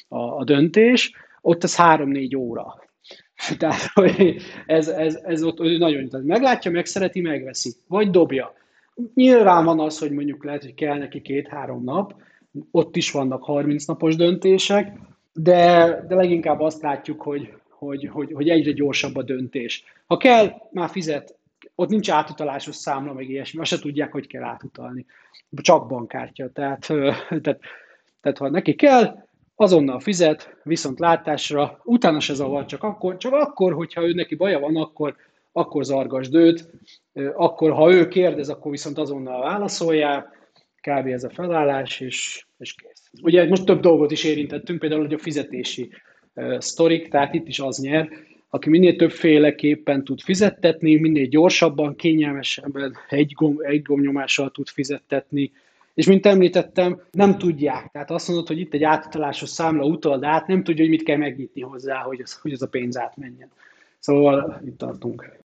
a, a döntés, ott ez 3-4 óra. Tehát hogy ez, ez, ez ott nagyon, tehát meglátja, megszereti, megveszi, vagy dobja. Nyilván van az, hogy mondjuk lehet, hogy kell neki két-három nap, ott is vannak 30 napos döntések, de, de leginkább azt látjuk, hogy, hogy, hogy, hogy egyre gyorsabb a döntés. Ha kell, már fizet ott nincs átutalásos számla, meg ilyesmi, azt se tudják, hogy kell átutalni. Csak bankkártya. Tehát, tehát, tehát ha neki kell, azonnal fizet, viszont látásra, utána se zavar, csak akkor, csak akkor, hogyha ő neki baja van, akkor, akkor zargasd őt, akkor, ha ő kérdez, akkor viszont azonnal válaszoljál, kb. ez a felállás, és, és kész. Ugye most több dolgot is érintettünk, például hogy a fizetési sztorik, tehát itt is az nyer, aki minél többféleképpen tud fizettetni, minél gyorsabban, kényelmesebben egy, gomb, egy gombnyomással tud fizettetni, és mint említettem, nem tudják. Tehát azt mondod, hogy itt egy átutalásos számla utald át, nem tudja, hogy mit kell megnyitni hozzá, hogy az, hogy az a pénz átmenjen. Szóval itt tartunk.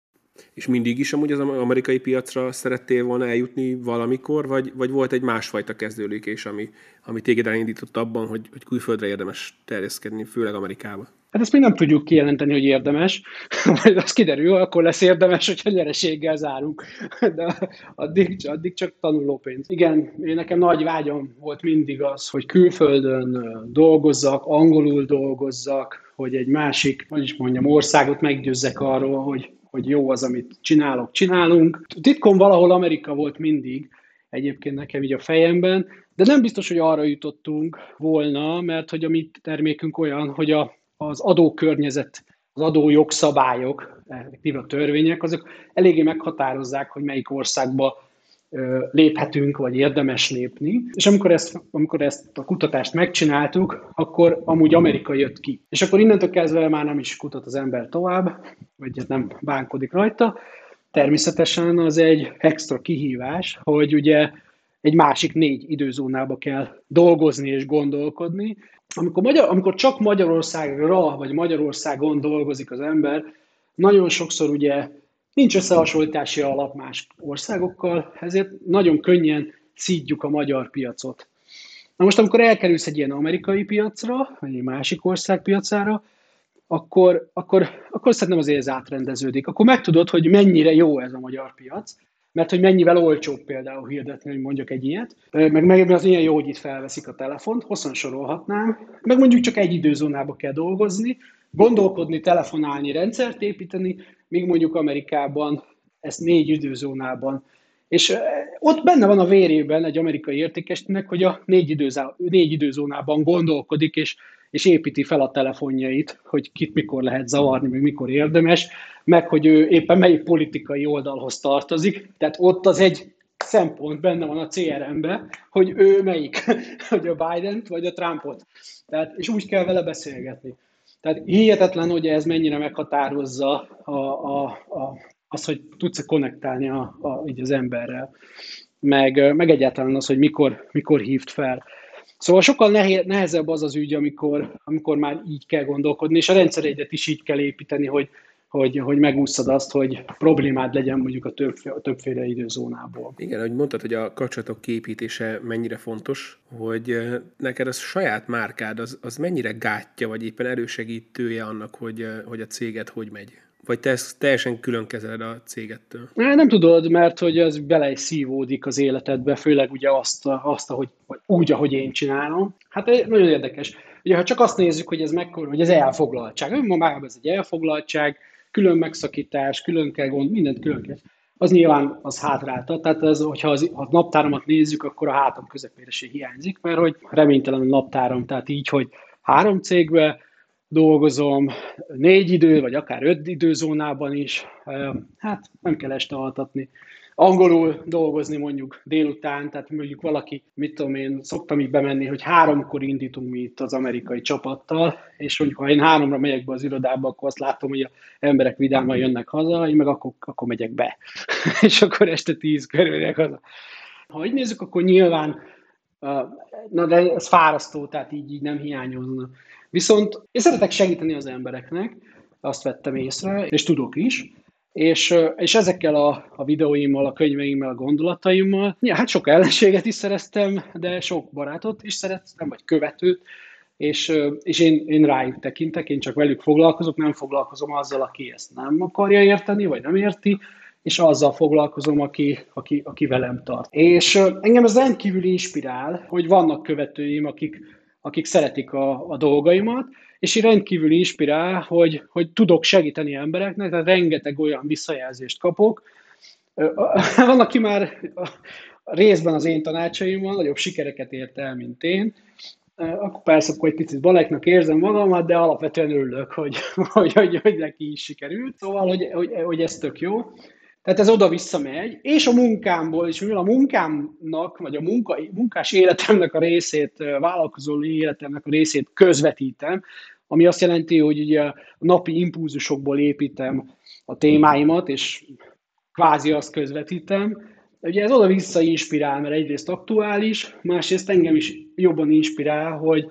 És mindig is amúgy az amerikai piacra szerettél volna eljutni valamikor, vagy, vagy volt egy másfajta kezdőlépés, ami, ami téged elindított abban, hogy, hogy külföldre érdemes terjeszkedni, főleg Amerikába?
Hát ezt még nem tudjuk kijelenteni, hogy érdemes, majd az kiderül, akkor lesz érdemes, hogyha nyereséggel zárunk, de addig, addig csak tanulópénz. Igen, én nekem nagy vágyam volt mindig az, hogy külföldön dolgozzak, angolul dolgozzak, hogy egy másik, hogy is mondjam, országot meggyőzzek arról, hogy, hogy jó az, amit csinálok, csinálunk. Titkon valahol Amerika volt mindig, egyébként nekem így a fejemben, de nem biztos, hogy arra jutottunk volna, mert hogy a mi termékünk olyan, hogy a az adókörnyezet, az adó jogszabályok, a törvények, azok eléggé meghatározzák, hogy melyik országba léphetünk, vagy érdemes lépni. És amikor ezt, amikor ezt a kutatást megcsináltuk, akkor amúgy Amerika jött ki. És akkor innentől kezdve már nem is kutat az ember tovább, vagy hát nem bánkodik rajta. Természetesen az egy extra kihívás, hogy ugye egy másik négy időzónába kell dolgozni és gondolkodni, amikor, Magyar, amikor csak Magyarországra vagy Magyarországon dolgozik az ember, nagyon sokszor ugye nincs összehasonlítási alap más országokkal, ezért nagyon könnyen szídjuk a magyar piacot. Na most, amikor elkerülsz egy ilyen amerikai piacra, vagy egy másik ország piacára, akkor, akkor, akkor szerintem azért ez átrendeződik. Akkor megtudod, hogy mennyire jó ez a magyar piac, mert hogy mennyivel olcsóbb például hirdetni, hogy mondjuk egy ilyet, meg, meg az ilyen jó, hogy itt felveszik a telefont, hosszan sorolhatnám, meg mondjuk csak egy időzónába kell dolgozni, gondolkodni, telefonálni, rendszert építeni, míg mondjuk Amerikában ezt négy időzónában. És ott benne van a vérében egy amerikai értékesnek, hogy a négy, időzá, négy időzónában gondolkodik, és és építi fel a telefonjait, hogy kit mikor lehet zavarni, meg mikor érdemes, meg hogy ő éppen melyik politikai oldalhoz tartozik. Tehát ott az egy szempont benne van a CRM-be, hogy ő melyik, hogy a Biden-t vagy a Trumpot. Tehát, és úgy kell vele beszélgetni. Tehát hihetetlen, hogy ez mennyire meghatározza a, a, a, az, hogy tudsz konnektálni a, a, így az emberrel, meg, meg egyáltalán az, hogy mikor, mikor hívt fel. Szóval sokkal nehezebb az az ügy, amikor, amikor már így kell gondolkodni, és a rendszereidet is így kell építeni, hogy, hogy, hogy megúszod azt, hogy problémád legyen mondjuk a, több, a többféle időzónából.
Igen, ahogy mondtad, hogy a kapcsolatok képítése mennyire fontos, hogy eh, neked az saját márkád, az, az mennyire gátja, vagy éppen elősegítője annak, hogy, eh, hogy a céged hogy megy? Vagy te ezt teljesen külön kezeled a cégettől?
Nem tudod, mert hogy ez bele is szívódik az életedbe, főleg ugye azt, azt ahogy, vagy úgy, ahogy én csinálom. Hát nagyon érdekes. Ugye, ha csak azt nézzük, hogy ez mekkora, hogy ez elfoglaltság. Önmagában ez egy elfoglaltság, külön megszakítás, külön kell gond, mindent külön kell. Az nyilván az hátrálta, tehát az, hogyha az, ha a naptáramat nézzük, akkor a hátam közepére se hiányzik, mert hogy reménytelen a naptáram, tehát így, hogy három cégbe, dolgozom négy idő, vagy akár öt időzónában is, hát nem kell este altatni. Angolul dolgozni mondjuk délután, tehát mondjuk valaki, mit tudom én, szoktam így bemenni, hogy háromkor indítunk mi itt az amerikai csapattal, és mondjuk ha én háromra megyek be az irodába, akkor azt látom, hogy a emberek vidáman jönnek haza, én meg akkor, akkor megyek be. és akkor este tíz körül haza. Ha így nézzük, akkor nyilván, na de ez fárasztó, tehát így, így nem hiányozna. Viszont én szeretek segíteni az embereknek, azt vettem észre, és tudok is, és, és ezekkel a, a videóimmal, a könyveimmel, a gondolataimmal, ja, hát sok ellenséget is szereztem, de sok barátot is szerettem, vagy követőt, és, és én, én rájuk tekintek, én csak velük foglalkozok, nem foglalkozom azzal, aki ezt nem akarja érteni, vagy nem érti, és azzal foglalkozom, aki, aki, aki velem tart. És engem ez rendkívül inspirál, hogy vannak követőim, akik, akik szeretik a, a dolgaimat, és így rendkívül inspirál, hogy, hogy tudok segíteni embereknek, tehát rengeteg olyan visszajelzést kapok, Van, aki már részben az én tanácsaimmal nagyobb sikereket ért el, mint én, akkor persze akkor egy picit baleknak érzem magamat, de alapvetően örülök, hogy, hogy, hogy, hogy neki is sikerült. Szóval, hogy, hogy, hogy ez tök jó. Tehát ez oda-vissza megy, és a munkámból, és mivel a munkámnak, vagy a munka, munkás életemnek a részét, vállalkozó életemnek a részét közvetítem, ami azt jelenti, hogy ugye a napi impulzusokból építem a témáimat, és kvázi azt közvetítem. Ugye ez oda-vissza inspirál, mert egyrészt aktuális, másrészt engem is jobban inspirál, hogy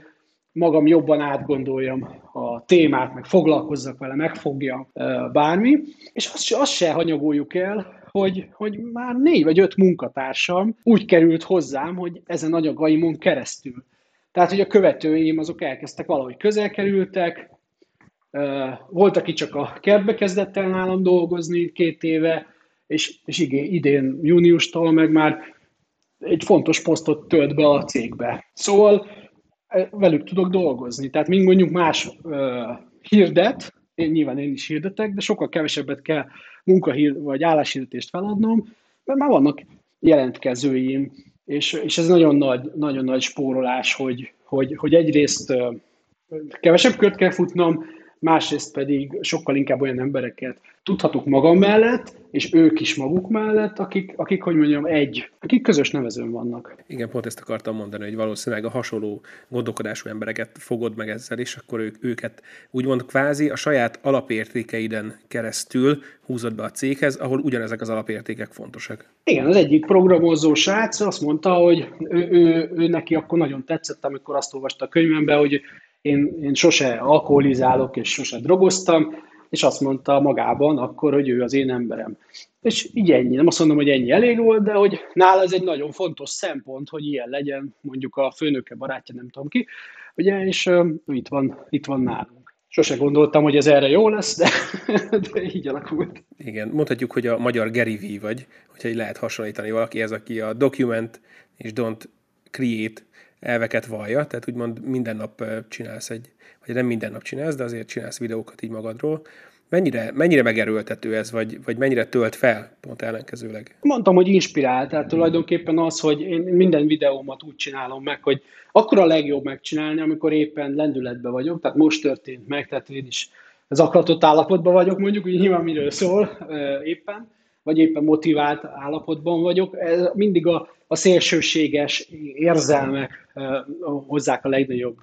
magam jobban átgondoljam a témát, meg foglalkozzak vele, megfogjam bármi, és azt, azt se hanyagoljuk el, hogy, hogy már négy vagy öt munkatársam úgy került hozzám, hogy ezen anyagaimon keresztül. Tehát, hogy a követőim azok elkezdtek valahogy közel kerültek, volt, aki csak a kertbe kezdett el nálam dolgozni két éve, és, és igen, idén júniustól meg már egy fontos posztot tölt be a cégbe. Szóval velük tudok dolgozni. Tehát még mondjuk más uh, hirdet, én nyilván én is hirdetek, de sokkal kevesebbet kell munkahír vagy álláshirdetést feladnom, mert már vannak jelentkezőim, és, és ez nagyon nagy, nagyon nagy spórolás, hogy, hogy, hogy egyrészt uh, kevesebb kört kell futnom, másrészt pedig sokkal inkább olyan embereket tudhatok magam mellett, és ők is maguk mellett, akik, akik hogy mondjam, egy, akik közös nevezőn vannak.
Igen, pont ezt akartam mondani, hogy valószínűleg a hasonló gondolkodású embereket fogod meg ezzel, és akkor ők, őket úgymond kvázi a saját alapértékeiden keresztül húzod be a céghez, ahol ugyanezek az alapértékek fontosak.
Igen, az egyik programozó srác azt mondta, hogy ő, ő, ő neki akkor nagyon tetszett, amikor azt olvasta a könyvembe, hogy én, én sose alkoholizálok és sose drogoztam, és azt mondta magában akkor, hogy ő az én emberem. És így ennyi. Nem azt mondom, hogy ennyi elég volt, de hogy nála ez egy nagyon fontos szempont, hogy ilyen legyen, mondjuk a főnöke, barátja, nem tudom ki, ugye, és uh, itt, van, itt van nálunk. Sose gondoltam, hogy ez erre jó lesz, de, de így alakult.
Igen, mondhatjuk, hogy a magyar Gary V vagy, hogyha így lehet hasonlítani valaki, ez aki a document és don't create elveket vallja, tehát úgymond minden nap csinálsz egy, vagy nem minden nap csinálsz, de azért csinálsz videókat így magadról. Mennyire, mennyire megerőltető ez, vagy, vagy mennyire tölt fel, pont ellenkezőleg?
Mondtam, hogy inspirál, tehát tulajdonképpen az, hogy én minden videómat úgy csinálom meg, hogy akkor a legjobb megcsinálni, amikor éppen lendületben vagyok, tehát most történt meg, tehát én is zaklatott állapotban vagyok, mondjuk, hogy nyilván miről szól éppen, vagy éppen motivált állapotban vagyok. Ez mindig a, a szélsőséges érzelmek hozzák a legnagyobb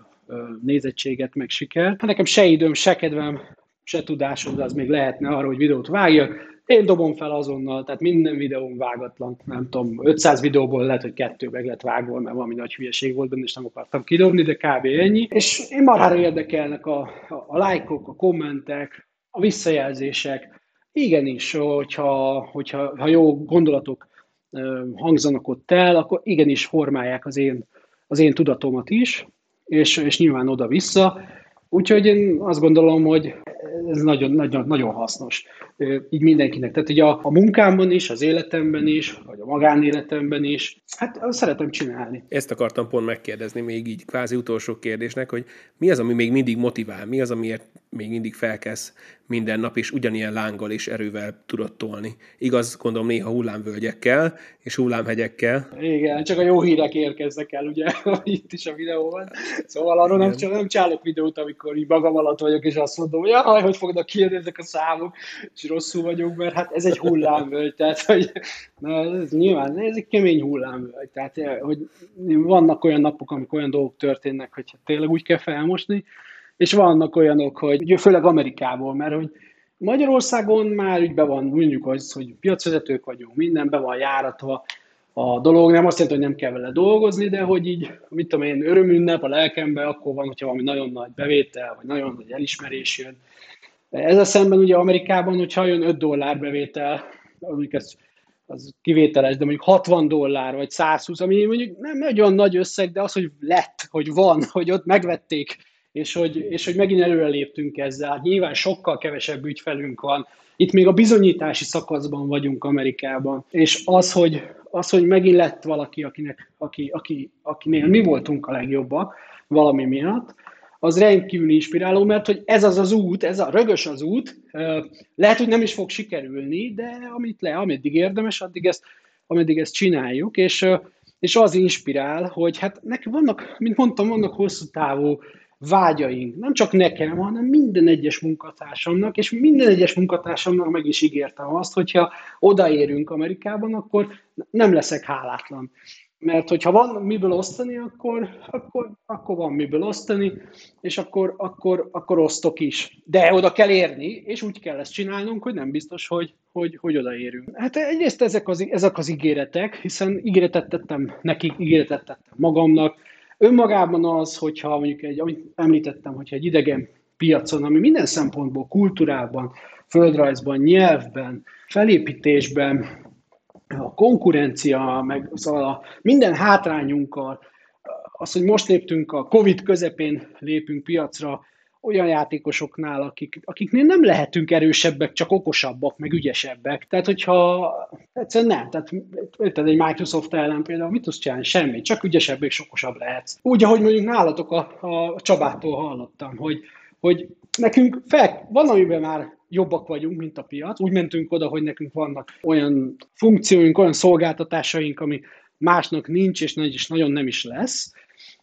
nézettséget, meg sikert. Hát nekem se időm, se kedvem, se tudásom, de az még lehetne arra, hogy videót vágjak. Én dobom fel azonnal, tehát minden videóm vágatlan. Nem tudom, 500 videóból lehet, hogy kettő meg lett vágva, mert valami nagy hülyeség volt benne, és nem akartam kidobni, de kb. ennyi. És én marhára érdekelnek a, a, a lájkok, a kommentek, a visszajelzések. Igenis, hogyha, hogyha ha jó gondolatok hangzanak ott el, akkor igenis formálják az én, az én tudatomat is, és, és nyilván oda-vissza. Úgyhogy én azt gondolom, hogy ez nagyon, nagyon, nagyon hasznos így mindenkinek. Tehát ugye a, a munkámban is, az életemben is, vagy a magánéletemben is, hát szeretem csinálni.
Ezt akartam pont megkérdezni még így kvázi utolsó kérdésnek, hogy mi az, ami még mindig motivál, mi az, amiért még mindig felkesz minden nap, és ugyanilyen lánggal és erővel tudott tolni. Igaz, gondolom néha hullámvölgyekkel és hullámhegyekkel.
Igen, csak a jó hírek érkeznek el, ugye, itt is a videóban. Szóval arról nem, csak nem csinálok videót, amikor így magam alatt vagyok, és azt mondom, hogy jaj, hogy fognak kijönni ezek a számok, és rosszul vagyok, mert hát ez egy hullámvölgy, tehát hogy na, ez nyilván ez egy kemény hullámvölgy, tehát hogy vannak olyan napok, amikor olyan dolgok történnek, hogy tényleg úgy kell felmosni, és vannak olyanok, hogy főleg Amerikából, mert hogy Magyarországon már úgy be van, mondjuk az, hogy piacvezetők vagyunk, minden be van járatva, a dolog nem azt jelenti, hogy nem kell vele dolgozni, de hogy így, mit tudom én, örömünnep a lelkemben, akkor van, hogyha valami nagyon nagy bevétel, vagy nagyon nagy elismerés jön. a szemben ugye Amerikában, hogyha jön 5 dollár bevétel, mondjuk ez az kivételes, de mondjuk 60 dollár, vagy 120, ami mondjuk nem nagyon nagy összeg, de az, hogy lett, hogy van, hogy ott megvették és hogy, és hogy megint előre léptünk ezzel. Hát nyilván sokkal kevesebb ügyfelünk van. Itt még a bizonyítási szakaszban vagyunk Amerikában, és az, hogy, az, hogy megint lett valaki, akinek, aki, aki, akinél mi voltunk a legjobbak valami miatt, az rendkívül inspiráló, mert hogy ez az az út, ez a rögös az út, lehet, hogy nem is fog sikerülni, de amit le, ameddig érdemes, addig ezt, ameddig ezt csináljuk, és, és az inspirál, hogy hát neki vannak, mint mondtam, vannak hosszú távú vágyaink. Nem csak nekem, hanem minden egyes munkatársamnak, és minden egyes munkatársamnak meg is ígértem azt, hogyha odaérünk Amerikában, akkor nem leszek hálátlan. Mert hogyha van miből osztani, akkor, akkor, akkor van miből osztani, és akkor, akkor, akkor osztok is. De oda kell érni, és úgy kell ezt csinálnunk, hogy nem biztos, hogy, hogy, hogy odaérünk. Hát egyrészt ezek az, ezek az ígéretek, hiszen ígéretet tettem nekik, ígéretet tettem magamnak, Önmagában az, hogyha mondjuk egy, amit említettem, hogyha egy idegen piacon, ami minden szempontból kultúrában, földrajzban, nyelvben, felépítésben, a konkurencia, meg szóval a minden hátrányunkkal, az, hogy most léptünk a Covid közepén lépünk piacra, olyan játékosoknál, akik, akiknél nem lehetünk erősebbek, csak okosabbak, meg ügyesebbek. Tehát, hogyha egyszerűen nem, tehát egy Microsoft ellen például, mit tudsz csinálni? Semmi, csak ügyesebb és okosabb lehetsz. Úgy, ahogy mondjuk nálatok a, a Csabától hallottam, hogy, hogy nekünk fel, van, amiben már jobbak vagyunk, mint a piac. Úgy mentünk oda, hogy nekünk vannak olyan funkcióink, olyan szolgáltatásaink, ami másnak nincs, és nagyon nem is lesz.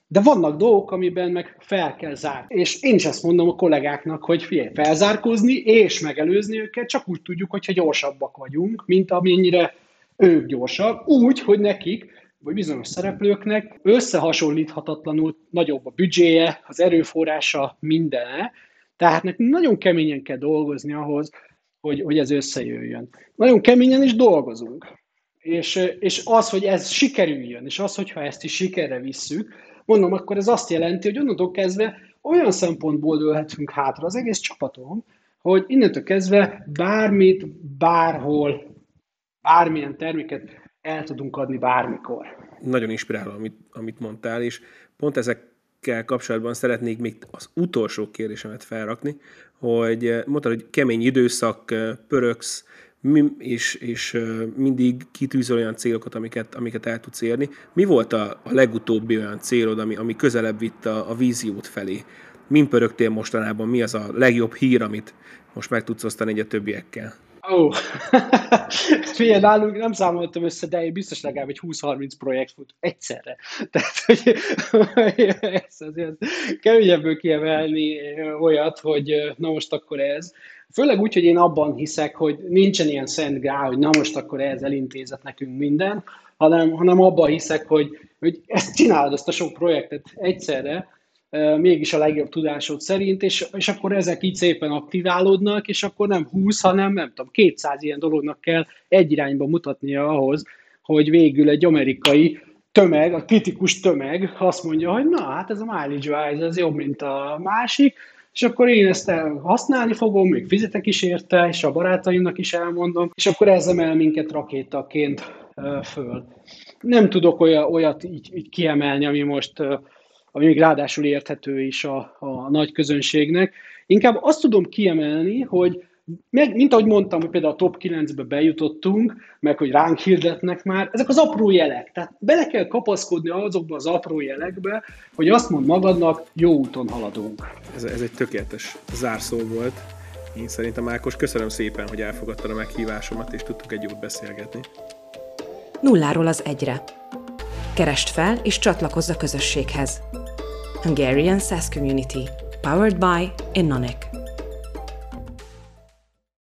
De vannak dolgok, amiben meg fel kell zárni. És én is ezt mondom a kollégáknak, hogy figyelj, felzárkózni és megelőzni őket csak úgy tudjuk, hogyha gyorsabbak vagyunk, mint amennyire ők gyorsak. Úgy, hogy nekik, vagy bizonyos szereplőknek összehasonlíthatatlanul nagyobb a büdzséje, az erőforrása, mindene. Tehát nekünk nagyon keményen kell dolgozni ahhoz, hogy, hogy ez összejöjjön. Nagyon keményen is dolgozunk. És, és az, hogy ez sikerüljön, és az, hogyha ezt is sikerre visszük, Mondom, akkor ez azt jelenti, hogy onnantól kezdve olyan szempontból dőlhetünk hátra az egész csapaton, hogy innentől kezdve bármit, bárhol, bármilyen terméket el tudunk adni bármikor.
Nagyon inspiráló, amit, amit mondtál, és pont ezekkel kapcsolatban szeretnék még az utolsó kérdésemet felrakni, hogy mondtad, hogy kemény időszak, pöröksz, és, és mindig kitűzöl olyan célokat, amiket, amiket el tudsz érni. Mi volt a, a legutóbbi olyan célod, ami, ami közelebb vitt a, a víziót felé? Min pörögtél mostanában? Mi az a legjobb hír, amit most meg tudsz osztani egy a többiekkel?
Ó, oh. figyelj, nálunk nem számoltam össze, de biztos legalább egy 20-30 projekt fut egyszerre. Tehát, hogy ezt azért keményebből kiemelni olyat, hogy na most akkor ez. Főleg úgy, hogy én abban hiszek, hogy nincsen ilyen szent gál, hogy na most akkor ez elintézett nekünk minden, hanem, hanem abban hiszek, hogy, hogy ezt csinálod, ezt a sok projektet egyszerre, mégis a legjobb tudásod szerint, és, és akkor ezek így szépen aktiválódnak, és akkor nem 20, hanem nem tudom, 200 ilyen dolognak kell egy irányba mutatnia ahhoz, hogy végül egy amerikai tömeg, a kritikus tömeg azt mondja, hogy na, hát ez a mileage wise, ez jobb, mint a másik, és akkor én ezt használni fogom, még fizetek is érte, és a barátaimnak is elmondom, és akkor ez emel minket rakétaként föl. Nem tudok olyat, így, így kiemelni, ami most ami még ráadásul érthető is a, a nagy közönségnek. Inkább azt tudom kiemelni, hogy meg, mint ahogy mondtam, hogy például a top 9-be bejutottunk, meg hogy ránk hirdetnek már, ezek az apró jelek. Tehát bele kell kapaszkodni azokba az apró jelekbe, hogy azt mond magadnak, jó úton haladunk.
Ez, ez egy tökéletes zárszó volt. Én szerintem Ákos, köszönöm szépen, hogy elfogadtad a meghívásomat, és tudtuk egy jót beszélgetni.
Nulláról az egyre. Kerest fel és csatlakozz a közösséghez. Hungarian SaaS Community, powered by Innonic.